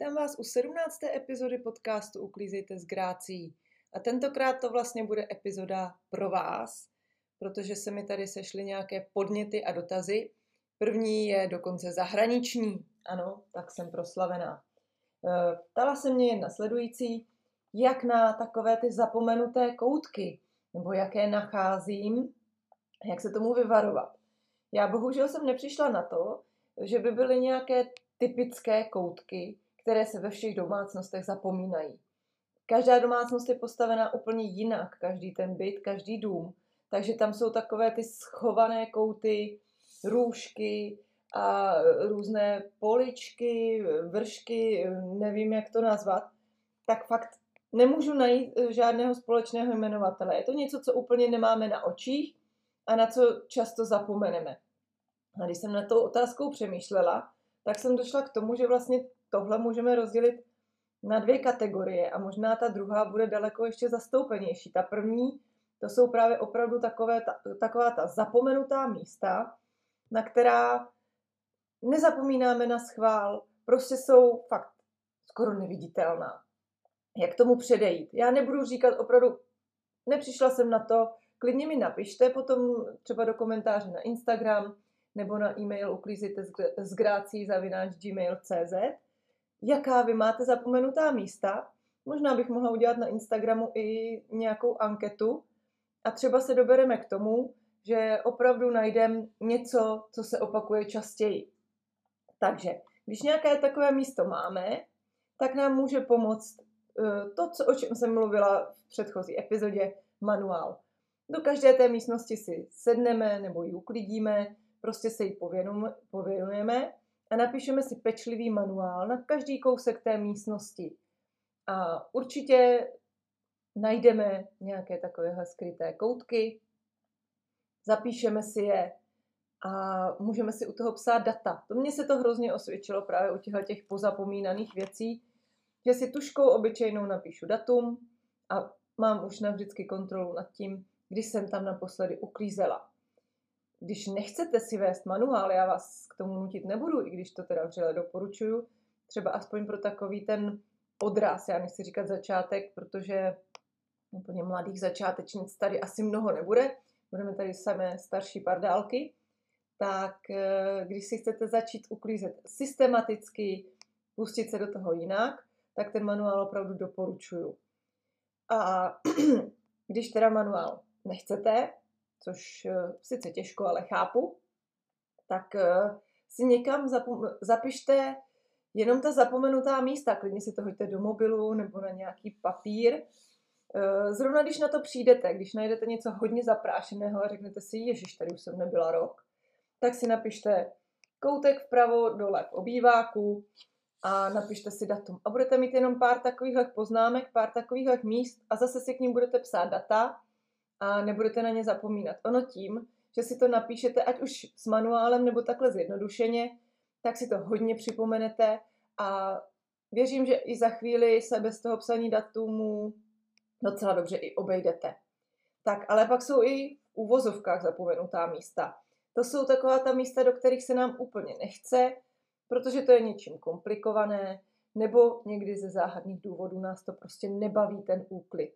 Vítám vás u 17. epizody podcastu Uklízejte s Grácí. A tentokrát to vlastně bude epizoda pro vás, protože se mi tady sešly nějaké podněty a dotazy. První je dokonce zahraniční. Ano, tak jsem proslavená. E, ptala se mě jedna sledující, jak na takové ty zapomenuté koutky, nebo jaké nacházím, jak se tomu vyvarovat. Já bohužel jsem nepřišla na to, že by byly nějaké typické koutky, které se ve všech domácnostech zapomínají. Každá domácnost je postavená úplně jinak, každý ten byt, každý dům. Takže tam jsou takové ty schované kouty, růžky a různé poličky, vršky, nevím, jak to nazvat. Tak fakt nemůžu najít žádného společného jmenovatele. Je to něco, co úplně nemáme na očích a na co často zapomeneme. A když jsem na tou otázkou přemýšlela, tak jsem došla k tomu, že vlastně tohle můžeme rozdělit na dvě kategorie a možná ta druhá bude daleko ještě zastoupenější. Ta první, to jsou právě opravdu takové, ta, taková ta zapomenutá místa, na která nezapomínáme na schvál, prostě jsou fakt skoro neviditelná. Jak tomu předejít? Já nebudu říkat opravdu, nepřišla jsem na to, klidně mi napište potom třeba do komentáře na Instagram nebo na e-mail uklízíte z gmail.cz jaká vy máte zapomenutá místa. Možná bych mohla udělat na Instagramu i nějakou anketu a třeba se dobereme k tomu, že opravdu najdeme něco, co se opakuje častěji. Takže, když nějaké takové místo máme, tak nám může pomoct eh, to, co, o čem jsem mluvila v předchozí epizodě, manuál. Do každé té místnosti si sedneme nebo ji uklidíme, prostě se jí pověnujeme a napíšeme si pečlivý manuál na každý kousek té místnosti. A určitě najdeme nějaké takovéhle skryté koutky, zapíšeme si je a můžeme si u toho psát data. To mně se to hrozně osvědčilo právě u těchto těch pozapomínaných věcí, že si tuškou obyčejnou napíšu datum a mám už navždycky kontrolu nad tím, když jsem tam naposledy uklízela když nechcete si vést manuál, já vás k tomu nutit nebudu, i když to teda vřele doporučuju, třeba aspoň pro takový ten odraz, já nechci říkat začátek, protože úplně mladých začátečnic tady asi mnoho nebude, budeme tady samé starší pardálky, tak eh, když si chcete začít uklízet systematicky, pustit se do toho jinak, tak ten manuál opravdu doporučuju. A když teda manuál nechcete, což eh, sice těžko, ale chápu, tak eh, si někam zapište jenom ta zapomenutá místa, klidně si to hoďte do mobilu nebo na nějaký papír. Eh, zrovna když na to přijdete, když najdete něco hodně zaprášeného a řeknete si, ježiš, tady už jsem nebyla rok, tak si napište koutek vpravo dole v obýváku a napište si datum. A budete mít jenom pár takových poznámek, pár takových míst a zase si k ním budete psát data a nebudete na ně zapomínat. Ono tím, že si to napíšete, ať už s manuálem nebo takhle zjednodušeně, tak si to hodně připomenete a věřím, že i za chvíli se bez toho psaní datumu docela dobře i obejdete. Tak, ale pak jsou i v úvozovkách zapomenutá místa. To jsou taková ta místa, do kterých se nám úplně nechce, protože to je něčím komplikované, nebo někdy ze záhadných důvodů nás to prostě nebaví ten úklid.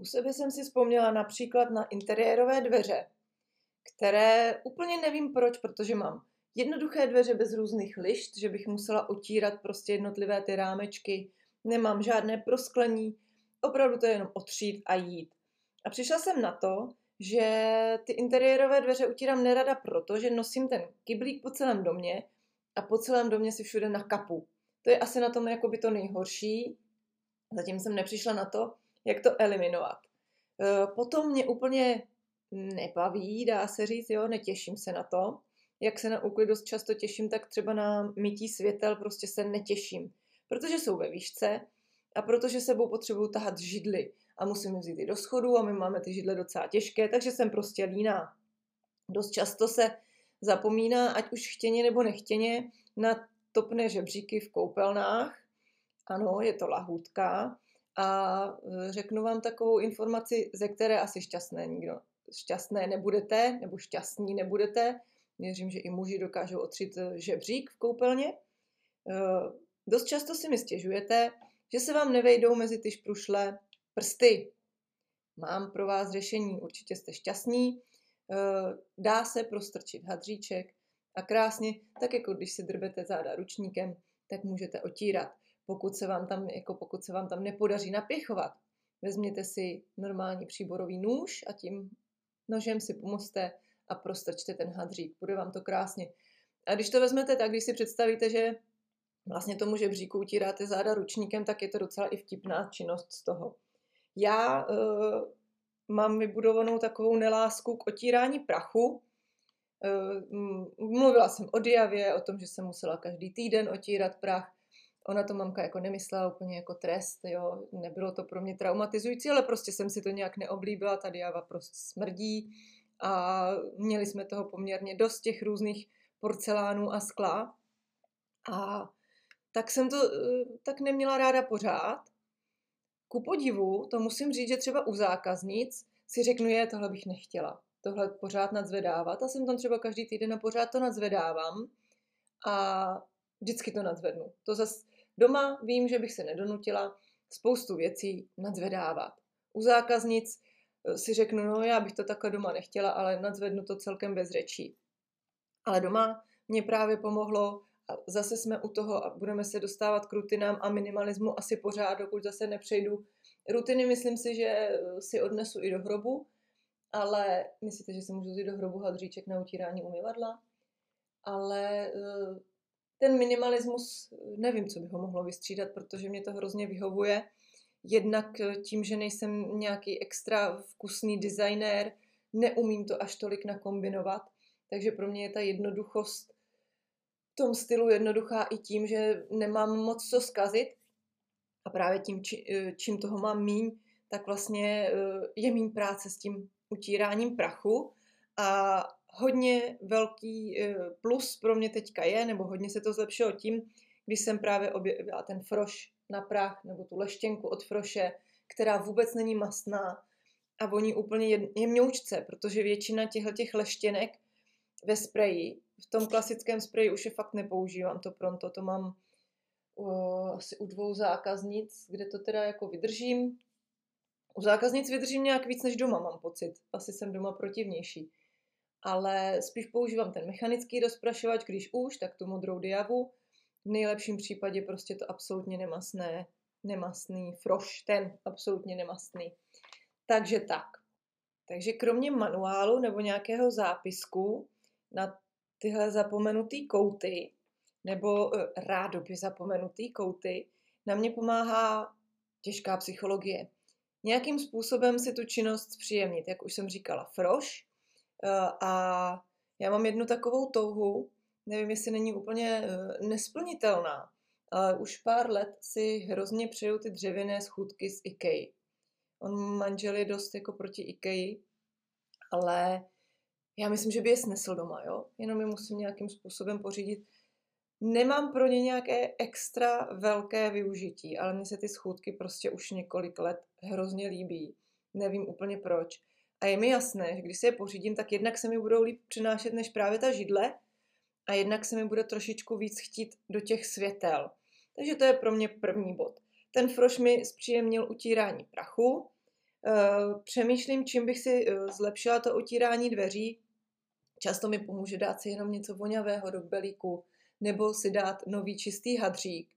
U sebe jsem si vzpomněla například na interiérové dveře, které úplně nevím proč, protože mám jednoduché dveře bez různých lišt, že bych musela otírat prostě jednotlivé ty rámečky, nemám žádné prosklení, opravdu to je jenom otřít a jít. A přišla jsem na to, že ty interiérové dveře utírám nerada proto, že nosím ten kyblík po celém domě a po celém domě si všude na kapu. To je asi na tom jakoby to nejhorší. Zatím jsem nepřišla na to, jak to eliminovat. E, potom mě úplně nebaví, dá se říct, jo, netěším se na to. Jak se na úklid dost často těším, tak třeba na mytí světel prostě se netěším. Protože jsou ve výšce a protože sebou potřebuju tahat židly a musím vzít i do schodu a my máme ty židle docela těžké, takže jsem prostě líná. Dost často se zapomíná, ať už chtěně nebo nechtěně, na topné žebříky v koupelnách. Ano, je to lahůdka, a e, řeknu vám takovou informaci, ze které asi šťastné nikdo šťastné nebudete, nebo šťastní nebudete. Věřím, že i muži dokážou otřít e, žebřík v koupelně. dost často si mi stěžujete, že se vám nevejdou mezi ty šprušle prsty. Mám pro vás řešení, určitě jste šťastní. Dá se prostrčit hadříček a krásně, tak jako když si drbete záda ručníkem, tak můžete otírat. Pokud se vám tam, jako pokud se vám tam nepodaří napěchovat, vezměte si normální příborový nůž a tím nožem si pomozte a prostrčte ten hadřík. Bude vám to krásně. A když to vezmete tak, když si představíte, že vlastně tomu žebříku utíráte záda ručníkem, tak je to docela i vtipná činnost z toho. Já uh, mám vybudovanou takovou nelásku k otírání prachu. Uh, mluvila jsem o diavě, o tom, že jsem musela každý týden otírat prach. Ona to mamka jako nemyslela úplně jako trest, jo. Nebylo to pro mě traumatizující, ale prostě jsem si to nějak neoblíbila. Ta diava prostě smrdí a měli jsme toho poměrně dost těch různých porcelánů a skla. A tak jsem to eh, tak neměla ráda pořád. Ku podivu, to musím říct, že třeba u zákaznic si řeknu, je, tohle bych nechtěla. Tohle pořád nadzvedávat. A jsem tam třeba každý týden a pořád to nadzvedávám. A vždycky to nadzvednu. To zas doma vím, že bych se nedonutila spoustu věcí nadzvedávat. U zákaznic eh, si řeknu, no já bych to takhle doma nechtěla, ale nadzvednu to celkem bez řečí. Ale doma mě právě pomohlo a zase jsme u toho a budeme se dostávat k rutinám a minimalismu asi pořád, dokud zase nepřejdu. Rutiny myslím si, že eh, si odnesu i do hrobu, ale myslíte, že si můžu vzít do hrobu hadříček na utírání umyvadla? Ale eh, ten minimalismus, nevím, co by ho mohlo vystřídat, protože mě to hrozně vyhovuje. Jednak eh, tím, že nejsem nějaký extra vkusný designér, neumím to až tolik nakombinovat, takže pro mě je ta jednoduchost v tom stylu jednoduchá i tím, že nemám moc co zkazit a právě tím, či, eh, čím toho mám míň, tak vlastně eh, je míň práce s tím utíráním prachu a hodně velký eh, plus pro mě teďka je, nebo hodně se to zlepšilo tím, když jsem právě objevila ten froš na prach, nebo tu leštěnku od froše, která vůbec není masná a voní úplně jemňoučce, protože většina těchto těch leštěnek ve spreji, v tom klasickém spreji už je fakt nepoužívám to pronto, to mám uh, asi u dvou zákaznic, kde to teda jako vydržím. U zákaznic vydržím nějak víc než doma, mám pocit. Asi jsem doma protivnější ale spíš používám ten mechanický rozprašovač, když už, tak tu modrou diavu. V nejlepším případě prostě to absolutně nemasné, nemastný froš, ten absolutně nemastný. Takže tak. Takže kromě manuálu nebo nějakého zápisku na tyhle zapomenutý kouty, nebo e, rádoby zapomenutý kouty, na mě pomáhá těžká psychologie. Nějakým způsobem si tu činnost příjemnit, jak už jsem říkala, froš, Eh, a já mám jednu takovou touhu, nevím, jestli není úplně eh, nesplnitelná, ale už pár let si hrozně přeju ty dřevěné schůdky z IKEA. On manžel je dost jako proti IKEA, ale já myslím, že by je snesl doma, jo? Jenom je musím nějakým způsobem pořídit. Nemám pro ně nějaké extra velké využití, ale mně se ty schůdky prostě už několik let hrozně líbí. Nevím úplně proč. A je mi jasné, že když se je pořídím, tak jednak se mi budou líp přinášet než právě ta židle a jednak se mi bude trošičku víc chtít do těch světel. Takže to je pro mě první bod. Ten froš mi zpříjemnil utírání prachu. Eh, přemýšlím, čím bych si eh, zlepšila to utírání dveří. Často mi pomůže dát si jenom něco vonavého do belíku nebo si dát nový čistý hadřík.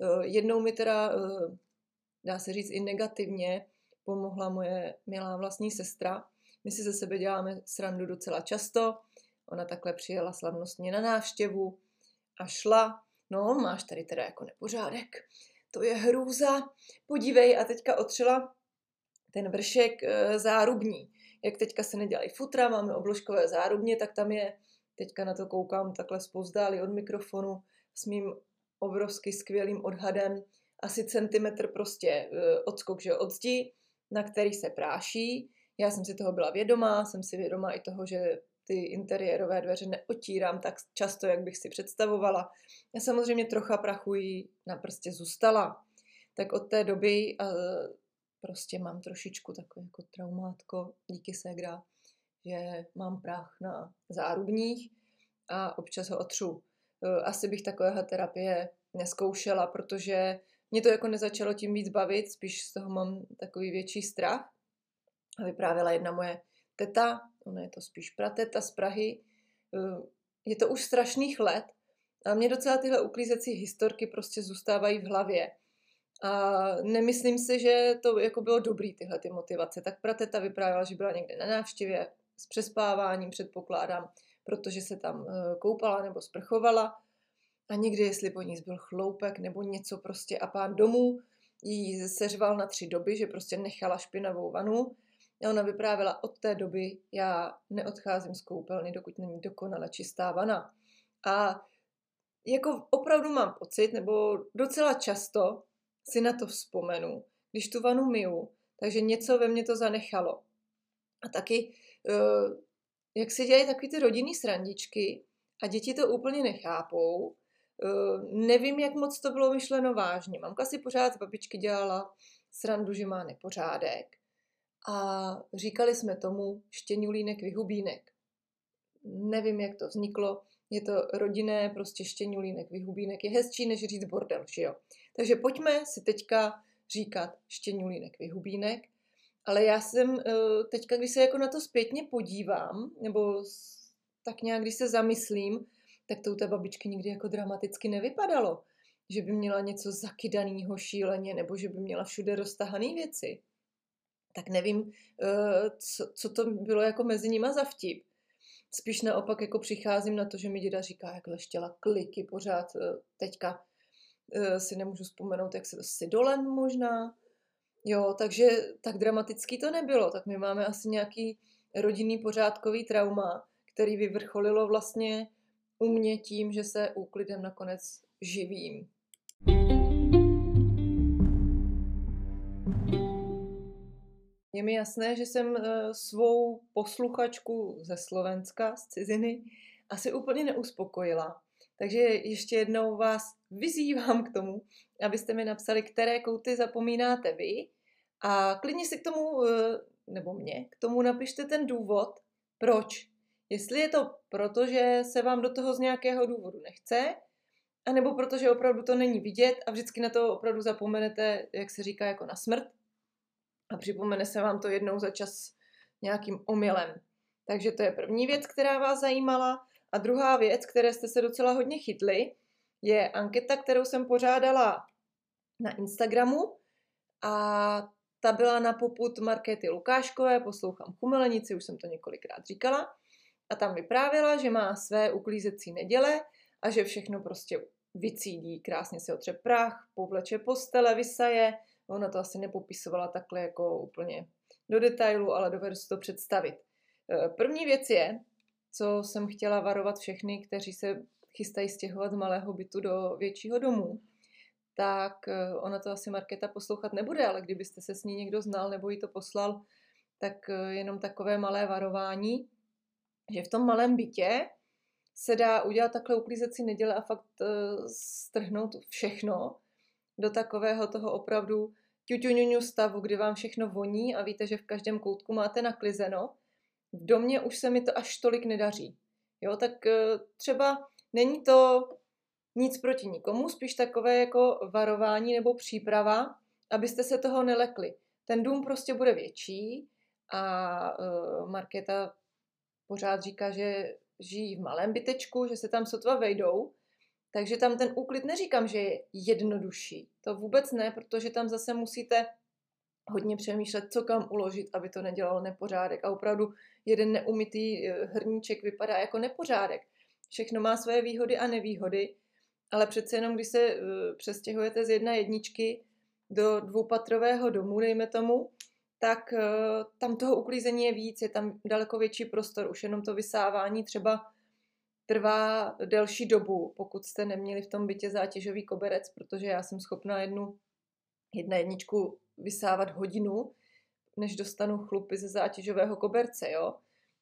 Eh, jednou mi teda, dá se říct i negativně, pomohla moje milá vlastní sestra. My si ze sebe děláme srandu docela často. Ona takhle přijela slavnostně na návštěvu a šla. No, máš tady teda jako nepořádek. To je hrůza. Podívej, a teďka otřela ten vršek e, zárubní. Jak teďka se nedělají futra, máme obložkové zárubně, tak tam je, teďka na to koukám takhle spouzdálí od mikrofonu s mým obrovsky skvělým odhadem, asi centimetr prostě e, odskok, že od na který se práší. Já jsem si toho byla vědomá, jsem si vědomá i toho, že ty interiérové dveře neotírám tak často, jak bych si představovala. Já samozřejmě trocha prachuji na prstě zůstala. Tak od té doby prostě mám trošičku takové jako traumátko, díky ségra, že mám prach na zárubních a občas ho otřu. Uh, asi bych takovéhle terapie neskoušela, protože mě to jako nezačalo tím víc bavit, spíš z toho mám takový větší strach. A vyprávěla jedna moje teta, ona je to spíš prateta z Prahy, eh, je to už strašných let a mě docela tyhle uklízecí historky prostě zůstávají v hlavě. A nemyslím si, že to jako bylo dobrý tyhle ty motivace. Tak prateta vyprávěla, že byla někde na návštěvě s přespáváním, předpokládám, protože se tam eh, koupala nebo sprchovala a někdy, jestli po ní zbyl chloupek nebo něco prostě a pán domů jí seřval na tři doby, že prostě nechala špinavou vanu a ona vyprávěla od té doby, já neodcházím z koupelny, dokud není dokonale čistá vana. A jako opravdu mám pocit, nebo docela často si na to vzpomenu, když tu vanu miju, takže něco ve mně to zanechalo. A taky, eh, jak se dělají takový ty rodinný srandičky a děti to úplně nechápou, nevím, jak moc to bylo myšleno vážně. Mamka si pořád z babičky dělala srandu, že má nepořádek a říkali jsme tomu štěňulínek vyhubínek. Nevím, jak to vzniklo, je to rodinné, prostě štěňulínek vyhubínek. Je hezčí, než říct bordel, že jo? Takže pojďme si teďka říkat štěňulínek vyhubínek, ale já jsem eh, teďka, když se jako na to zpětně podívám, nebo tak nějak, když se zamyslím, tak to u té babičky nikdy jako dramaticky nevypadalo. Že by měla něco zakydaného šíleně, nebo že by měla všude roztahané věci tak nevím, eh, co, co to bylo jako mezi nima za vtip. Spíš naopak jako přicházím na to, že mi děda říká, jak leštěla kliky pořád. Eh, teďka eh, si nemůžu vzpomenout, jak se to Sidolen možná. Jo, takže tak dramatický to nebylo. Tak my máme asi nějaký rodinný pořádkový trauma, který vyvrcholilo vlastně u mě tím, že se úklidem nakonec živím. Je mi jasné, že jsem eh, svou posluchačku ze Slovenska, z ciziny, asi úplně neuspokojila. Takže ještě jednou vás vyzývám k tomu, abyste mi napsali, které kouty zapomínáte vy a klidně si k tomu, eh, nebo mě, k tomu napište ten důvod, proč. Jestli je to proto, že se vám do toho z nějakého důvodu nechce, anebo protože opravdu to není vidět a vždycky na to opravdu zapomenete, jak se říká, jako na smrt, a připomene se vám to jednou za čas nějakým omylem. Takže to je první věc, která vás zajímala. A druhá věc, které jste se docela hodně chytli, je anketa, kterou jsem pořádala na Instagramu a ta byla na poput Markety Lukáškové, poslouchám Chumelenici, už jsem to několikrát říkala, a tam vyprávěla, že má své uklízecí neděle a že všechno prostě vycídí, krásně se otře prach, povleče postele, vysaje, Ona to asi nepopisovala takhle jako úplně do detailu, ale dovedu si to představit. E, první věc je, co jsem chtěla varovat všechny, kteří se chystají stěhovat z malého bytu do většího domu, tak e, ona to asi Marketa poslouchat nebude, ale kdybyste se s ní někdo znal nebo jí to poslal, tak e, jenom takové malé varování, že v tom malém bytě se dá udělat takhle uklízecí neděle a fakt strhnout všechno, do takového toho opravdu ťuťuňuňu stavu, kdy vám všechno voní a víte, že v každém koutku máte naklizeno. V domě už se mi to až tolik nedaří. Jo, tak eh, třeba není to nic proti nikomu, spíš takové jako varování nebo příprava, abyste se toho nelekli. Ten dům prostě bude větší a uh, Markéta pořád říká, že žijí v malém bytečku, že se tam sotva vejdou, takže tam ten úklid neříkám, že je jednodušší. To vůbec ne, protože tam zase musíte hodně přemýšlet, co kam uložit, aby to nedělalo nepořádek. A opravdu jeden neumytý eh, hrníček vypadá jako nepořádek. Všechno má své výhody a nevýhody, ale přece jenom, když se eh, přestěhujete z jedné jedničky do dvoupatrového domu, dejme tomu, tak eh, tam toho uklízení je víc, je tam daleko větší prostor, už jenom to vysávání třeba trvá delší dobu, pokud jste neměli v tom bytě zátěžový koberec, protože já jsem schopná jednu, jedna jedničku vysávat hodinu, než dostanu chlupy ze zátěžového koberce, jo.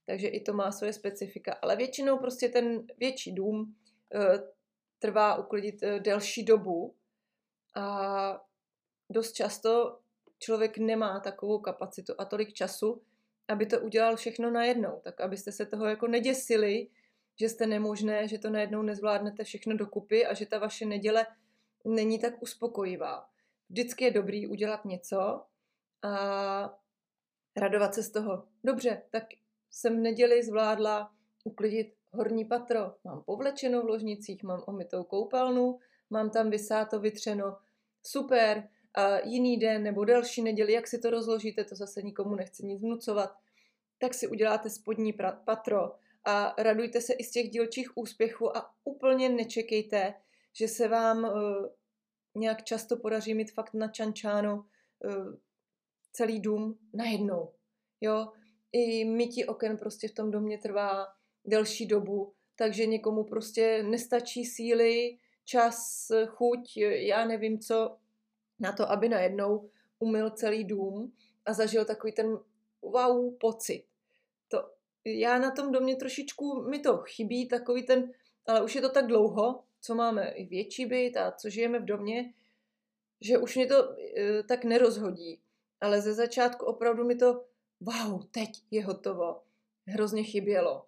Takže i to má svoje specifika. Ale většinou prostě ten větší dům e, trvá uklidit e, delší dobu a dost často člověk nemá takovou kapacitu a tolik času, aby to udělal všechno najednou. Tak abyste se toho jako neděsili, že jste nemožné, že to najednou nezvládnete všechno dokupy a že ta vaše neděle není tak uspokojivá. Vždycky je dobrý udělat něco a radovat se z toho. Dobře, tak jsem v neděli zvládla uklidit horní patro. Mám povlečeno v ložnicích, mám omytou koupelnu, mám tam vysáto, vytřeno. Super. A jiný den nebo další neděli, jak si to rozložíte, to zase nikomu nechci nic vnucovat, tak si uděláte spodní patro a radujte se i z těch dílčích úspěchů a úplně nečekejte, že se vám uh, nějak často podaří mít fakt na čančánu uh, celý dům najednou. Jo, i mytí oken prostě v tom domě trvá delší dobu, takže někomu prostě nestačí síly, čas, chuť, já nevím co, na to, aby najednou umyl celý dům a zažil takový ten wow pocit. To, já na tom domě trošičku, mi to chybí, takový ten, ale už je to tak dlouho, co máme i větší byt a co žijeme v domě, že už mě to e, tak nerozhodí. Ale ze začátku opravdu mi to, wow, teď je hotovo, hrozně chybělo.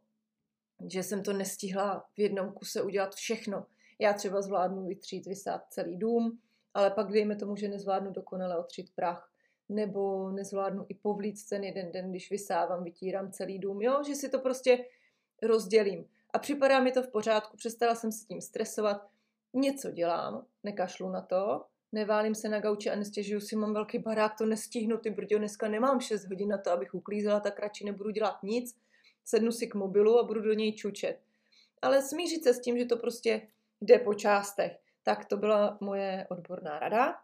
Že jsem to nestihla v jednom kuse udělat všechno. Já třeba zvládnu vytřít, vysát celý dům, ale pak dejme tomu, že nezvládnu dokonale otřít prach, nebo nezvládnu i povlíct ten jeden den, když vysávám, vytírám celý dům, jo, že si to prostě rozdělím. A připadá mi to v pořádku, přestala jsem se tím stresovat, něco dělám, nekašlu na to, neválím se na gauči a nestěžuju si, mám velký barák, to nestihnu, ty brďo, dneska nemám 6 hodin na to, abych uklízela, tak radši nebudu dělat nic, sednu si k mobilu a budu do něj čučet. Ale smířit se s tím, že to prostě jde po částech. Tak to byla moje odborná rada.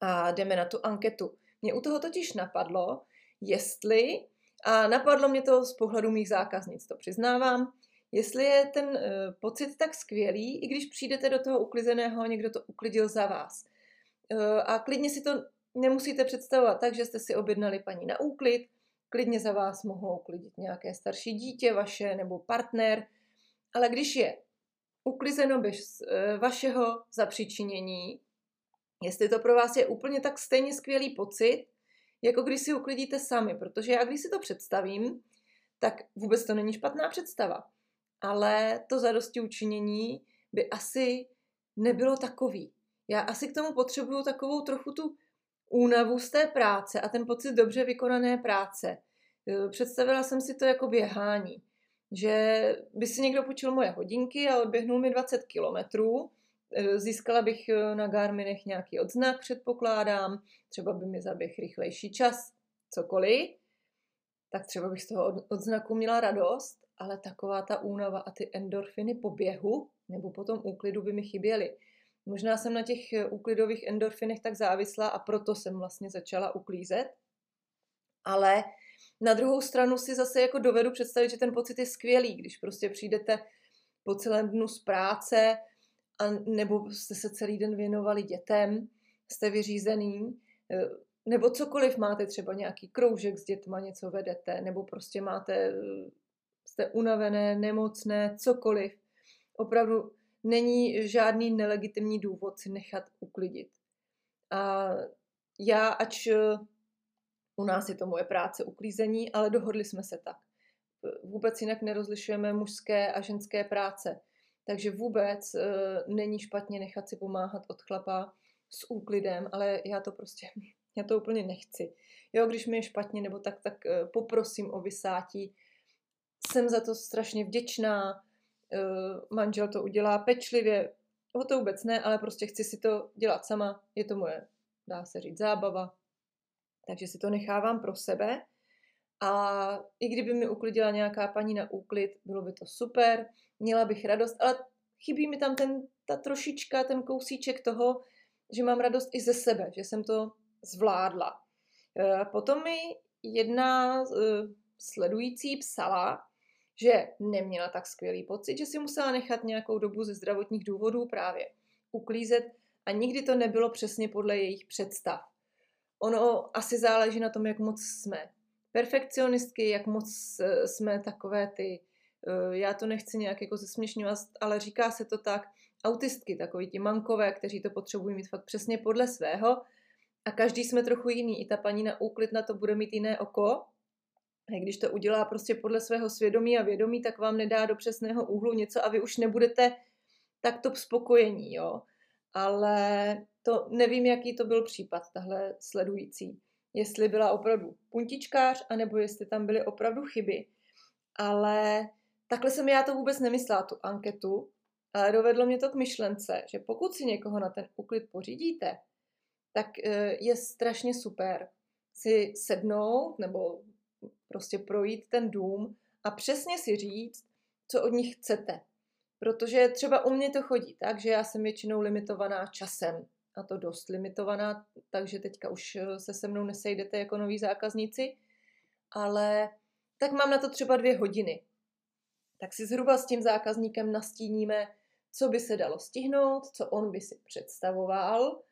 A jdeme na tu anketu. Mě u toho totiž napadlo, jestli, a napadlo mě to z pohledu mých zákaznic, to přiznávám, jestli je ten uh, pocit tak skvělý, i když přijdete do toho uklizeného někdo to uklidil za vás. Uh, a klidně si to nemusíte představovat tak, že jste si objednali paní na úklid, klidně za vás mohou uklidit nějaké starší dítě vaše nebo partner, ale když je uklizeno bez eh, vašeho zapříčinění, jestli to pro vás je úplně tak stejně skvělý pocit, jako když si uklidíte sami, protože já když si to představím, tak vůbec to není špatná představa. Ale to zadosti učinění by asi nebylo takový. Já asi k tomu potřebuju takovou trochu tu únavu z té práce a ten pocit dobře vykonané práce. Eh, představila jsem si to jako běhání že by si někdo půjčil moje hodinky a odběhnul mi 20 kilometrů, eh, získala bych eh, na Garminech nějaký odznak, předpokládám, třeba by mi zaběh rychlejší čas, cokoliv, tak třeba bych z toho odznaku měla radost, ale taková ta únava a ty endorfiny po běhu nebo po tom úklidu by mi chyběly. Možná jsem na těch eh, úklidových endorfinech tak závislá a proto jsem vlastně začala uklízet, ale na druhou stranu si zase jako dovedu představit, že ten pocit je skvělý, když prostě přijdete po celém dnu z práce a nebo jste se celý den věnovali dětem, jste vyřízený, eh, nebo cokoliv máte, třeba nějaký kroužek s dětma, něco vedete, nebo prostě máte, jste unavené, nemocné, cokoliv. Opravdu není žádný nelegitimní důvod si nechat uklidit. A já, ač u nás je to moje práce uklízení, ale dohodli jsme se tak. Vůbec jinak nerozlišujeme mužské a ženské práce. Takže vůbec e, není špatně nechat si pomáhat od chlapa s úklidem, ale já to prostě, já to úplně nechci. Jo, když mi je špatně nebo tak, tak e, poprosím o vysátí. Jsem za to strašně vděčná, e, manžel to udělá pečlivě, o to vůbec ne, ale prostě chci si to dělat sama, je to moje, dá se říct, zábava, takže si to nechávám pro sebe. A i kdyby mi uklidila nějaká paní na úklid, bylo by to super, měla bych radost, ale chybí mi tam ten, ta trošička, ten kousíček toho, že mám radost i ze sebe, že jsem to zvládla. E, potom mi jedna e, sledující psala, že neměla tak skvělý pocit, že si musela nechat nějakou dobu ze zdravotních důvodů právě uklízet a nikdy to nebylo přesně podle jejich představ ono asi záleží na tom, jak moc jsme perfekcionistky, jak moc eh, jsme takové ty, eh, já to nechci nějak jako zesměšňovat, ale říká se to tak, autistky, takový ti mankové, kteří to potřebují mít fakt přesně podle svého a každý jsme trochu jiný. I ta paní na úklid na to bude mít jiné oko, a když to udělá prostě podle svého svědomí a vědomí, tak vám nedá do přesného úhlu něco a vy už nebudete takto spokojení, jo. ale to nevím, jaký to byl případ, tahle sledující. Jestli byla opravdu puntičkář, anebo jestli tam byly opravdu chyby. Ale takhle jsem já to vůbec nemyslela, tu anketu, ale dovedlo mě to k myšlence, že pokud si někoho na ten úklid pořídíte, tak e, je strašně super si sednout nebo prostě projít ten dům a přesně si říct, co od nich chcete. Protože třeba u mě to chodí tak, že já jsem většinou limitovaná časem a to dost limitovaná, takže teďka už e, se se mnou nesejdete jako noví zákazníci, ale tak mám na to třeba dvě hodiny. Tak si zhruba s tím zákazníkem nastíníme, co by se dalo stihnout, co on by si představoval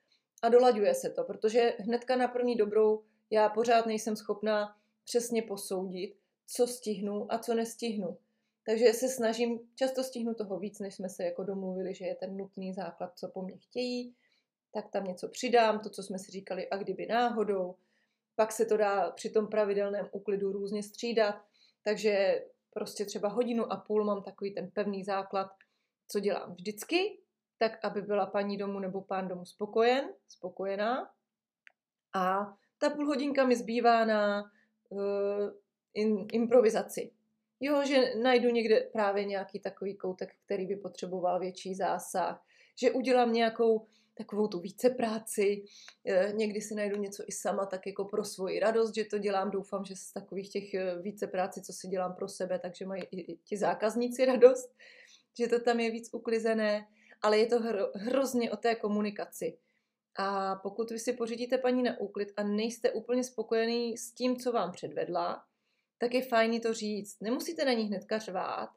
a dolaďuje se to, protože hnedka na první dobrou já pořád nejsem schopná přesně posoudit, co stihnu a co nestihnu. Takže se snažím, často stihnu toho víc, než jsme se jako domluvili, že je ten nutný základ, co po mně chtějí, tak tam něco přidám, to, co jsme si říkali, a kdyby náhodou. Pak se to dá při tom pravidelném úklidu různě střídat, takže prostě třeba hodinu a půl mám takový ten pevný základ, co dělám vždycky, tak aby byla paní domu nebo pán domu spokojen, spokojená. A ta půl hodinka mi zbývá na uh, in, improvizaci. Jo, že najdu někde právě nějaký takový koutek, který by potřeboval větší zásah, že udělám nějakou takovou tu více práci, eh, někdy si najdu něco i sama, tak jako pro svoji radost, že to dělám, doufám, že z takových těch eh, více práci, co si dělám pro sebe, takže mají i ti zákazníci radost, že to tam je víc uklizené, ale je to hro, hrozně o té komunikaci. A pokud vy si pořídíte paní na úklid a nejste úplně spokojený s tím, co vám předvedla, tak je fajn to říct. Nemusíte na ní hnedka řvát,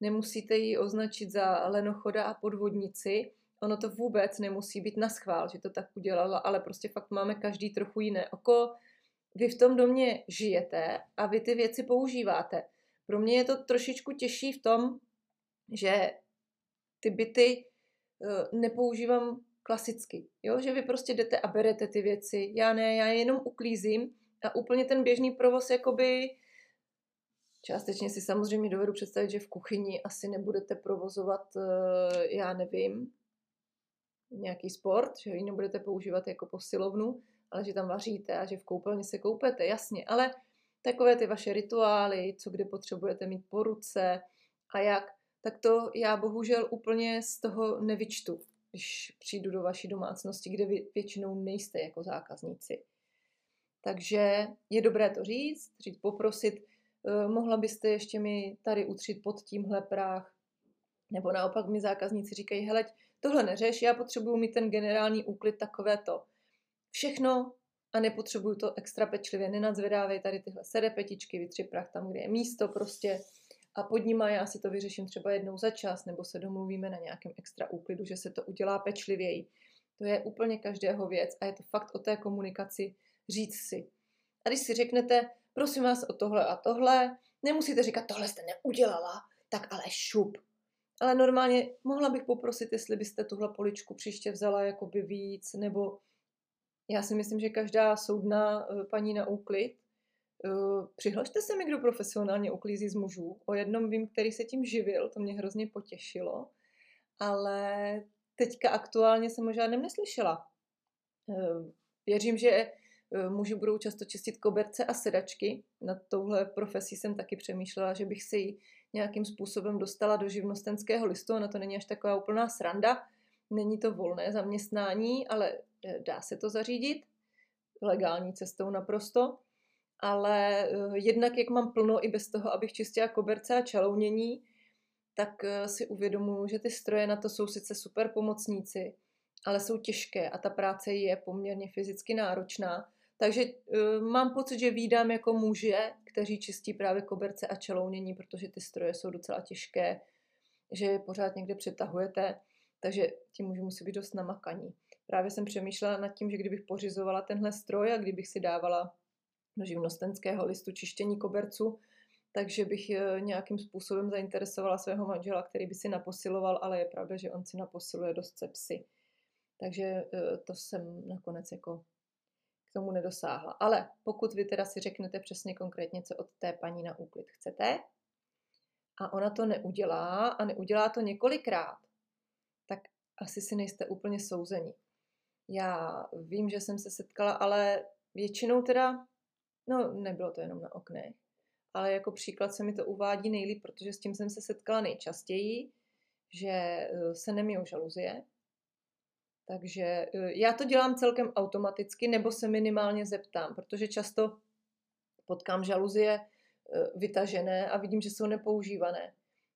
nemusíte ji označit za lenochoda a podvodnici, ono to vůbec nemusí být na schvál, že to tak udělala, ale prostě fakt máme každý trochu jiné oko. Vy v tom domě žijete a vy ty věci používáte. Pro mě je to trošičku těžší v tom, že ty byty uh, nepoužívám klasicky. Jo? Že vy prostě jdete a berete ty věci. Já ne, já jenom uklízím a úplně ten běžný provoz jakoby Částečně si samozřejmě dovedu představit, že v kuchyni asi nebudete provozovat, eh, já nevím, nějaký sport, že ji nebudete používat jako posilovnu, ale že tam vaříte a že v koupelně se koupete, jasně, ale takové ty vaše rituály, co kde potřebujete mít po ruce a jak, tak to já bohužel úplně z toho nevyčtu, když přijdu do vaší domácnosti, kde vy většinou nejste jako zákazníci. Takže je dobré to říct, říct, poprosit, eh, mohla byste ještě mi tady utřít pod tímhle práh, nebo naopak mi zákazníci říkají, hele, tohle neřeš, já potřebuju mít ten generální úklid takovéto. Všechno a nepotřebuju to extra pečlivě, nenadzvedávej tady tyhle serepetičky, vytři prach tam, kde je místo prostě a pod nima já si to vyřeším třeba jednou za čas, nebo se domluvíme na nějakém extra úklidu, že se to udělá pečlivěji. To je úplně každého věc a je to fakt o té komunikaci říct si. A když si řeknete, prosím vás o tohle a tohle, nemusíte říkat, tohle jste neudělala, tak ale šup. Ale normálně mohla bych poprosit, jestli byste tuhle poličku příště vzala jakoby víc, nebo já si myslím, že každá soudná eh, paní na úklid, eh, přihlašte se mi, kdo profesionálně uklízí z mužů. O jednom vím, který se tím živil, to mě hrozně potěšilo, ale teďka aktuálně jsem o žádném neslyšela. Eh, věřím, že muži budou často čistit koberce a sedačky. Na touhle profesí jsem taky přemýšlela, že bych si ji nějakým způsobem dostala do živnostenského listu. Ona to není až taková úplná sranda. Není to volné zaměstnání, ale eh, dá se to zařídit legální cestou naprosto. Ale eh, jednak, jak mám plno i bez toho, abych čistila koberce a čalounění, tak eh, si uvědomuji, že ty stroje na to jsou sice super pomocníci, ale jsou těžké a ta práce je poměrně fyzicky náročná. Takže uh, mám pocit, že výdám jako muže, kteří čistí právě koberce a čelounění, protože ty stroje jsou docela těžké, že je pořád někde přetahujete, takže ti muži musí být dost namakaní. Právě jsem přemýšlela nad tím, že kdybych pořizovala tenhle stroj a kdybych si dávala do živnostenského listu čištění koberců, takže bych eh, nějakým způsobem zainteresovala svého manžela, který by si naposiloval, ale je pravda, že on si naposiluje dost sepsy. Takže eh, to jsem nakonec jako tomu nedosáhla. Ale pokud vy teda si řeknete přesně konkrétně, co od té paní na úklid chcete, a ona to neudělá a neudělá to několikrát, tak asi si nejste úplně souzení. Já vím, že jsem se setkala, ale většinou teda, no nebylo to jenom na oknech, ale jako příklad se mi to uvádí nejlíp, protože s tím jsem se setkala nejčastěji, že eh, se nemijou žaluzie. Takže eh, já to dělám celkem automaticky, nebo se minimálně zeptám, protože často potkám žaluzie eh, vytažené a vidím, že jsou nepoužívané.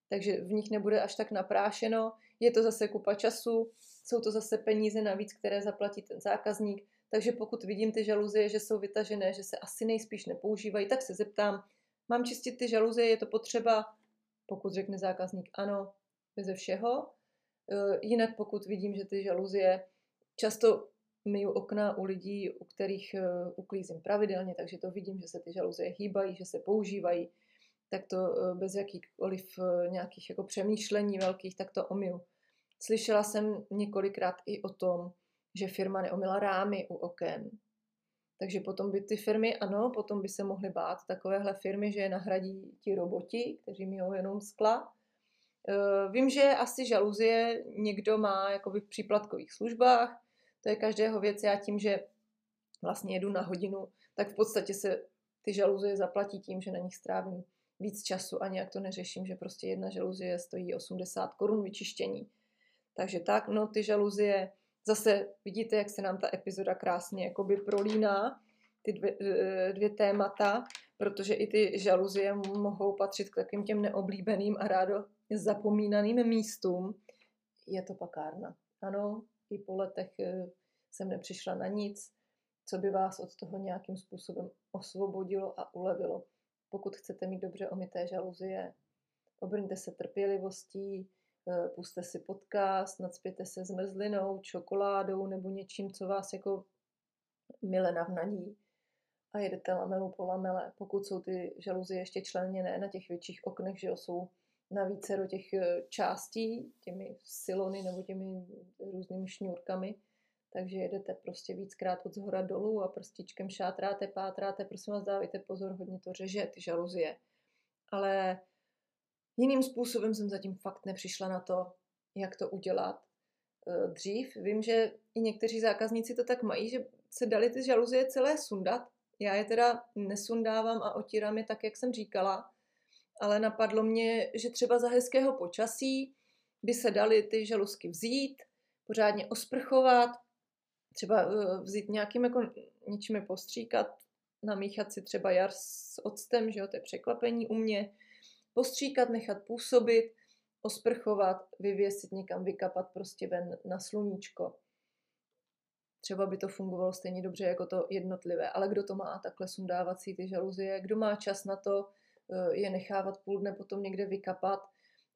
Takže v nich nebude až tak naprášeno, je to zase kupa času, jsou to zase peníze navíc, které zaplatí ten zákazník. Takže pokud vidím ty žaluzie, že jsou vytažené, že se asi nejspíš nepoužívají, tak se zeptám, mám čistit ty žaluzie, je to potřeba? Pokud řekne zákazník ano, ze všeho. E, jinak pokud vidím, že ty žaluzie často myju okna u lidí, u kterých e, uklízím pravidelně, takže to vidím, že se ty žaluzie hýbají, že se používají, tak to e, bez jakýchkoliv nějakých jako přemýšlení velkých, tak to omiju. Slyšela jsem několikrát i o tom, že firma neomila rámy u oken. Takže potom by ty firmy, ano, potom by se mohly bát takovéhle firmy, že je nahradí ti roboti, kteří mějí jenom skla. E, vím, že asi žaluzie někdo má jakoby v příplatkových službách, to je každého věc. Já tím, že vlastně jedu na hodinu, tak v podstatě se ty žaluzie zaplatí tím, že na nich strávím víc času a nějak to neřeším, že prostě jedna žaluzie stojí 80 korun vyčištění. Takže tak, no ty žaluzie, zase vidíte, jak se nám ta epizoda krásně jakoby prolíná, ty dvě, eh, dvě témata, protože i ty žaluzie mohou patřit k takým těm neoblíbeným a rádo zapomínaným místům. Je to pakárna. Ano, i po letech eh, jsem nepřišla na nic, co by vás od toho nějakým způsobem osvobodilo a ulevilo. Pokud chcete mít dobře omité žaluzie, obrňte se trpělivostí, Eh, puste si podcast, nadspěte se zmrzlinou, čokoládou nebo něčím, co vás jako mile navnadí a jedete lamelu po lamele. Pokud jsou ty žaluzie ještě členěné na těch větších oknech, že jsou na více do těch eh, částí, těmi silony nebo těmi různými šňůrkami, takže jedete prostě víckrát od zhora dolů a prstičkem šátráte, pátráte, prosím vás dávejte pozor, hodně to řeže, ty žaluzie. Ale Jiným způsobem jsem zatím fakt nepřišla na to, jak to udělat eh, dřív. Vím, že i někteří zákazníci to tak mají, že se dali ty žaluzie celé sundat. Já je teda nesundávám a otírám je tak, jak jsem říkala, ale napadlo mě, že třeba za hezkého počasí by se dali ty žaluzky vzít, pořádně osprchovat, třeba eh, vzít nějakým jako něčím postříkat, namíchat si třeba jar s octem, že jo, to je překvapení u mě, postříkat, nechat působit, osprchovat, vyvěsit někam, vykapat prostě ven na sluníčko. Třeba by to fungovalo stejně dobře jako to jednotlivé, ale kdo to má takhle sundávací ty žaluzie, kdo má čas na to eh, je nechávat půl dne potom někde vykapat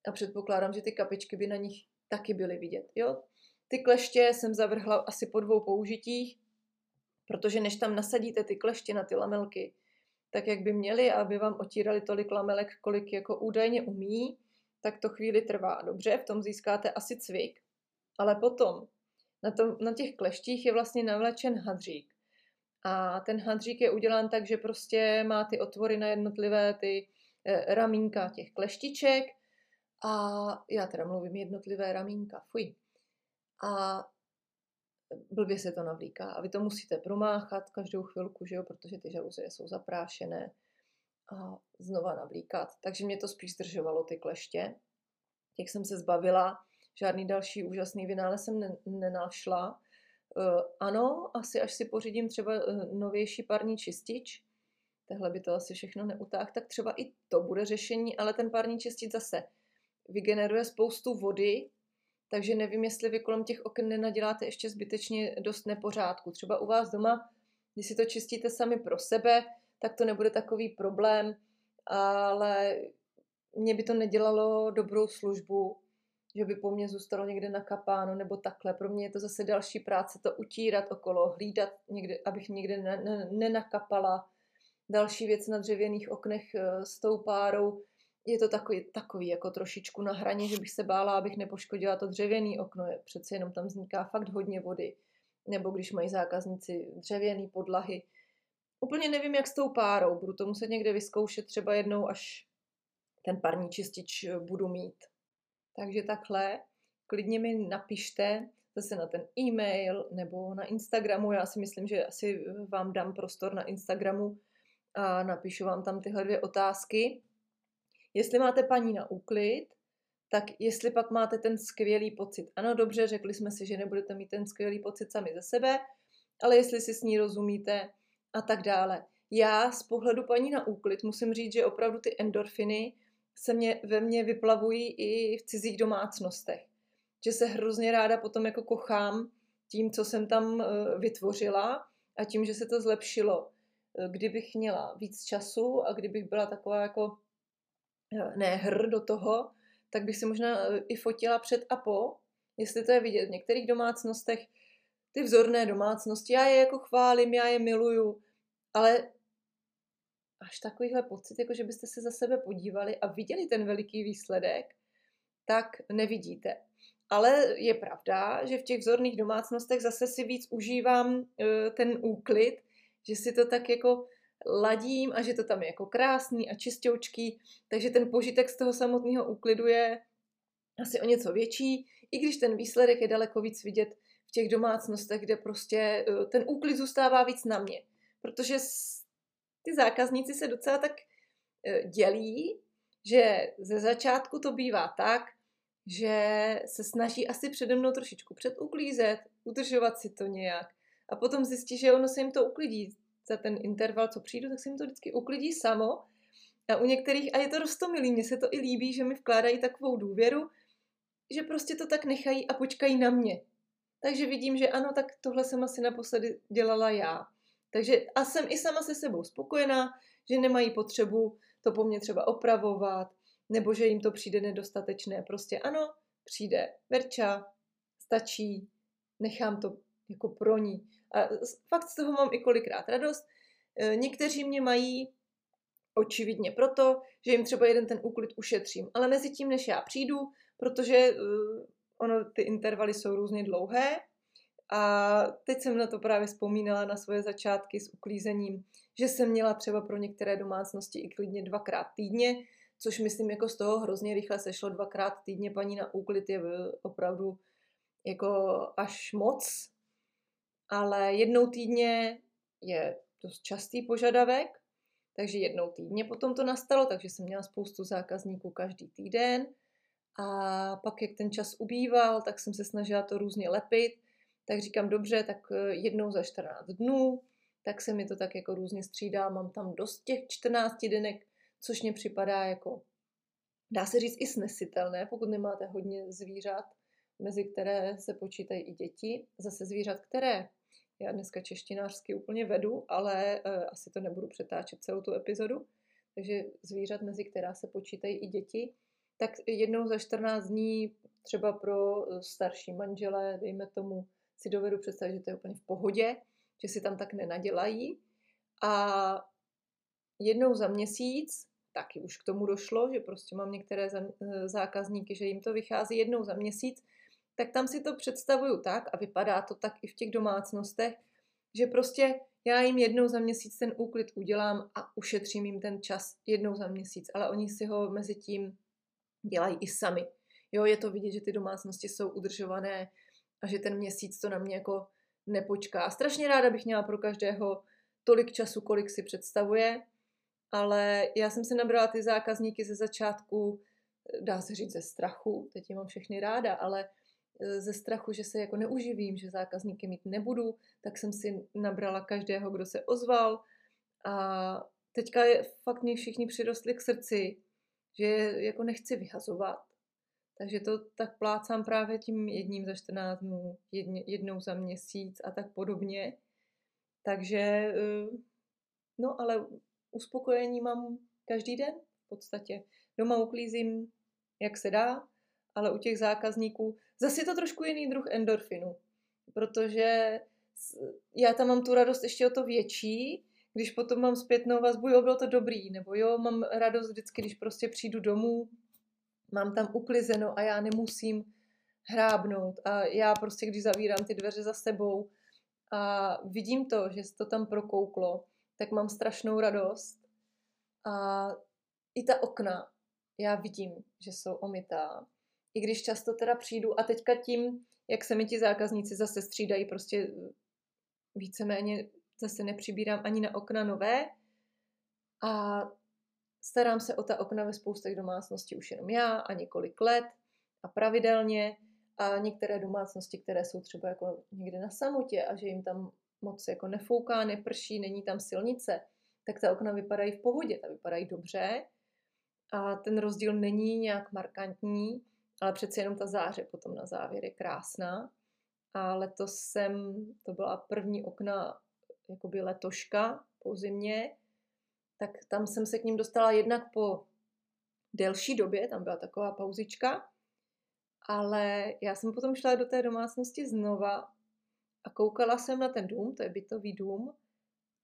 a předpokládám, že ty kapičky by na nich taky byly vidět. Jo? Ty kleště jsem zavrhla asi po dvou použitích, protože než tam nasadíte ty kleště na ty lamelky, tak, jak by měli, aby vám otírali tolik lamelek, kolik jako údajně umí, tak to chvíli trvá. Dobře, v tom získáte asi cvik. Ale potom na, tom, na těch kleštích je vlastně navlečen hadřík. A ten hadřík je udělán tak, že prostě má ty otvory na jednotlivé ty e, ramínka těch kleštiček a já teda mluvím jednotlivé ramínka, fuj. A blbě se to navlíká a vy to musíte promáchat každou chvilku, že jo, protože ty žaluzie jsou zaprášené a znova navlíkat. Takže mě to spíš zdržovalo ty kleště. Těch jsem se zbavila, žádný další úžasný vynález jsem nenašla. Uh, ano, asi až si pořídím třeba uh, novější parní čistič, tehle by to asi všechno neutáh, tak třeba i to bude řešení, ale ten parní čistič zase vygeneruje spoustu vody, takže nevím, jestli vy kolem těch oken nenaděláte ještě zbytečně dost nepořádku. Třeba u vás doma, když si to čistíte sami pro sebe, tak to nebude takový problém, ale mě by to nedělalo dobrou službu, že by po mně zůstalo někde nakapáno nebo takhle. Pro mě je to zase další práce to utírat okolo, hlídat někde, abych někde nenakapala. Další věc na dřevěných oknech eh, s tou párou je to takový, takový jako trošičku na hraně, že bych se bála, abych nepoškodila to dřevěné okno. Přece jenom tam vzniká fakt hodně vody. Nebo když mají zákazníci dřevěné podlahy. Úplně nevím, jak s tou párou. Budu to muset někde vyzkoušet třeba jednou, až ten parní čistič budu mít. Takže takhle. klidně mi napište zase na ten e-mail nebo na Instagramu. Já si myslím, že asi vám dám prostor na Instagramu a napíšu vám tam tyhle dvě otázky. Jestli máte paní na úklid, tak jestli pak máte ten skvělý pocit. Ano, dobře, řekli jsme si, že nebudete mít ten skvělý pocit sami ze sebe, ale jestli si s ní rozumíte a tak dále. Já z pohledu paní na úklid musím říct, že opravdu ty endorfiny se mě, ve mně vyplavují i v cizích domácnostech. Že se hrozně ráda potom jako kochám tím, co jsem tam eh, vytvořila a tím, že se to zlepšilo. Eh, kdybych měla víc času a kdybych byla taková jako eh, ne hr do toho, tak bych si možná i fotila před a po, jestli to je vidět v některých domácnostech, ty vzorné domácnosti, já je jako chválím, já je miluju, ale až takovýhle pocit, jako že byste se za sebe podívali a viděli ten veliký výsledek, tak nevidíte. Ale je pravda, že v těch vzorných domácnostech zase si víc užívám e, ten úklid, že si to tak jako ladím a že to tam je jako krásný a čistoučký, takže ten požitek z toho samotného úklidu je asi o něco větší, i když ten výsledek je daleko víc vidět v těch domácnostech, kde prostě e, ten úklid zůstává víc na mě. Protože ty zákazníci se docela tak e, dělí, že ze začátku to bývá tak, že se snaží asi přede mnou trošičku předuklízet, udržovat si to nějak. A potom zjistí, že ono se jim to uklidí. Za ten interval, co přijdu, tak se jim to vždycky uklidí samo. A u některých, a je to rostomilý, mně se to i líbí, že mi vkládají takovou důvěru, že prostě to tak nechají a počkají na mě. Takže vidím, že ano, tak tohle jsem asi naposledy dělala já. Takže a jsem i sama se sebou spokojená, že nemají potřebu to po mně třeba opravovat, nebo že jim to přijde nedostatečné. Prostě ano, přijde Verča, stačí, nechám to jako pro ní. A fakt z toho mám i kolikrát radost. E, někteří mě mají očividně proto, že jim třeba jeden ten úklid ušetřím. Ale mezi tím, než já přijdu, protože uh, ono, ty intervaly jsou různě dlouhé, a teď jsem na to právě vzpomínala na svoje začátky s uklízením, že jsem měla třeba pro některé domácnosti i klidně dvakrát týdně, což myslím jako z toho hrozně rychle sešlo. Dvakrát týdně paní na úklid je opravdu jako až moc, ale jednou týdně je dost častý požadavek, takže jednou týdně potom to nastalo, takže jsem měla spoustu zákazníků každý týden. A pak, jak ten čas ubýval, tak jsem se snažila to různě lepit, tak říkám, dobře, tak eh, jednou za 14 dnů, tak se mi to tak jako různě střídá, mám tam dost těch 14 denek, což mě připadá jako, dá se říct, i snesitelné, pokud nemáte hodně zvířat, mezi které se počítají i děti, zase zvířat, které já dneska češtinářsky úplně vedu, ale uh, asi to nebudu přetáčet celou tu epizodu, takže zvířat, mezi která se počítají i děti, tak jednou za 14 dní třeba pro eh, starší manžele, dejme tomu, si dovedu představit, že to je úplně v pohodě, že si tam tak nenadělají. A jednou za měsíc, taky už k tomu došlo, že prostě mám některé eh, zákazníky, že jim to vychází jednou za měsíc, tak tam si to představuju tak a vypadá to tak i v těch domácnostech, že prostě já jim jednou za měsíc ten úklid udělám a ušetřím jim ten čas jednou za měsíc, ale oni si ho mezi tím dělají i sami. Jo, je to vidět, že ty domácnosti jsou udržované a že ten měsíc to na mě jako nepočká. Strašně ráda bych měla pro každého tolik času, kolik si představuje, ale já jsem si nabrala ty zákazníky ze začátku, dá se říct ze strachu, teď je mám všechny ráda, ale e, ze strachu, že se jako neuživím, že zákazníky mít nebudu, tak jsem si nabrala každého, kdo se ozval a teďka je fakt mě všichni přirostli k srdci, že jako nechci vyhazovat, takže to tak plácám právě tím jedním za 14 dnů, jedně, jednou za měsíc a tak podobně. Takže, eh, no ale uspokojení mám každý den v podstatě. Doma uklízím, jak se dá, ale u těch zákazníků zase je to trošku jiný druh endorfinu, protože já tam mám tu radost ještě o to větší, když potom mám zpětnou vazbu, jo, bylo to dobrý, nebo jo, mám radost vždycky, když prostě přijdu domů, mám tam uklizeno a já nemusím hrábnout. A já prostě, když zavírám ty dveře za sebou a vidím to, že se to tam prokouklo, tak mám strašnou radost. A i ta okna, já vidím, že jsou omytá. I když často teda přijdu a teďka tím, jak se mi ti zákazníci zase střídají, prostě víceméně zase nepřibírám ani na okna nové. A starám se o ta okna ve spoustech domácností už jenom já a několik let a pravidelně a některé domácnosti, které jsou třeba jako někde na samotě a že jim tam moc jako nefouká, neprší, není tam silnice, tak ta okna vypadají v pohodě, ta vypadají dobře a ten rozdíl není nějak markantní, ale přece jenom ta záře potom na závěr je krásná. A letos jsem, to byla první okna jakoby letoška po zimě, tak tam jsem se k ním dostala jednak po delší době, tam byla taková pauzička, ale já jsem potom šla do té domácnosti znova a koukala jsem na ten dům, to je bytový dům,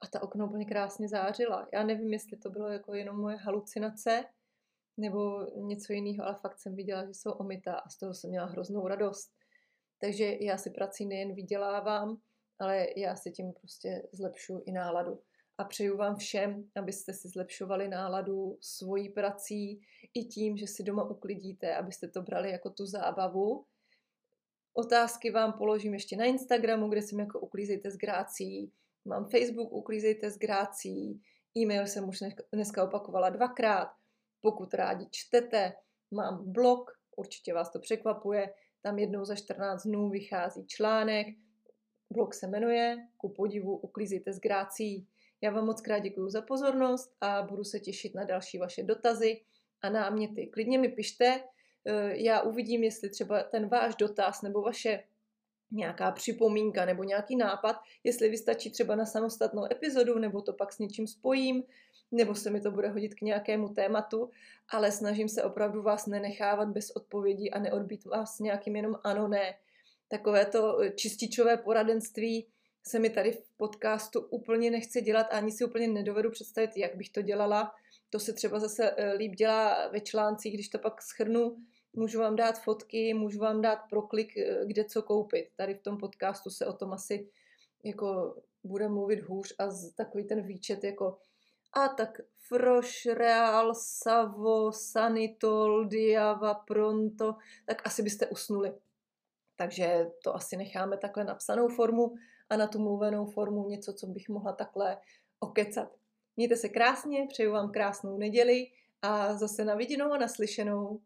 a ta okna úplně krásně zářila. Já nevím, jestli to bylo jako jenom moje halucinace, nebo něco jiného, ale fakt jsem viděla, že jsou omytá a z toho jsem měla hroznou radost. Takže já si prací nejen vydělávám, ale já si tím prostě zlepšuji i náladu. A přeju vám všem, abyste si zlepšovali náladu svojí prací i tím, že si doma uklidíte, abyste to brali jako tu zábavu. Otázky vám položím ještě na Instagramu, kde jsem jako uklízejte s grácí. Mám Facebook uklízejte s grácí. E-mail jsem už dneska opakovala dvakrát. Pokud rádi čtete, mám blog, určitě vás to překvapuje, tam jednou za 14 dnů vychází článek, blog se jmenuje Ku podivu uklízíte s grácí. Já vám moc krát děkuji za pozornost a budu se těšit na další vaše dotazy a náměty. Klidně mi pište, eh, já uvidím, jestli třeba ten váš dotaz nebo vaše nějaká připomínka nebo nějaký nápad, jestli vystačí třeba na samostatnou epizodu, nebo to pak s něčím spojím, nebo se mi to bude hodit k nějakému tématu, ale snažím se opravdu vás nenechávat bez odpovědí a neodbít vás nějakým jenom ano, ne. Takové to eh, čističové poradenství se mi tady v podcastu úplně nechce dělat a ani si úplně nedovedu představit, jak bych to dělala. To se třeba zase eh, líp dělá ve článcích, když to pak schrnu, můžu vám dát fotky, můžu vám dát proklik, eh, kde co koupit. Tady v tom podcastu se o tom asi jako bude mluvit hůř a takový ten výčet jako a tak Froš, Real, Savo, Sanitol, Diava, Pronto, tak asi byste usnuli. Takže to asi necháme takhle napsanou formu a na tu mluvenou formu něco, co bych mohla takhle okecat. Mějte se krásně, přeju vám krásnou neděli a zase na viděnou a naslyšenou.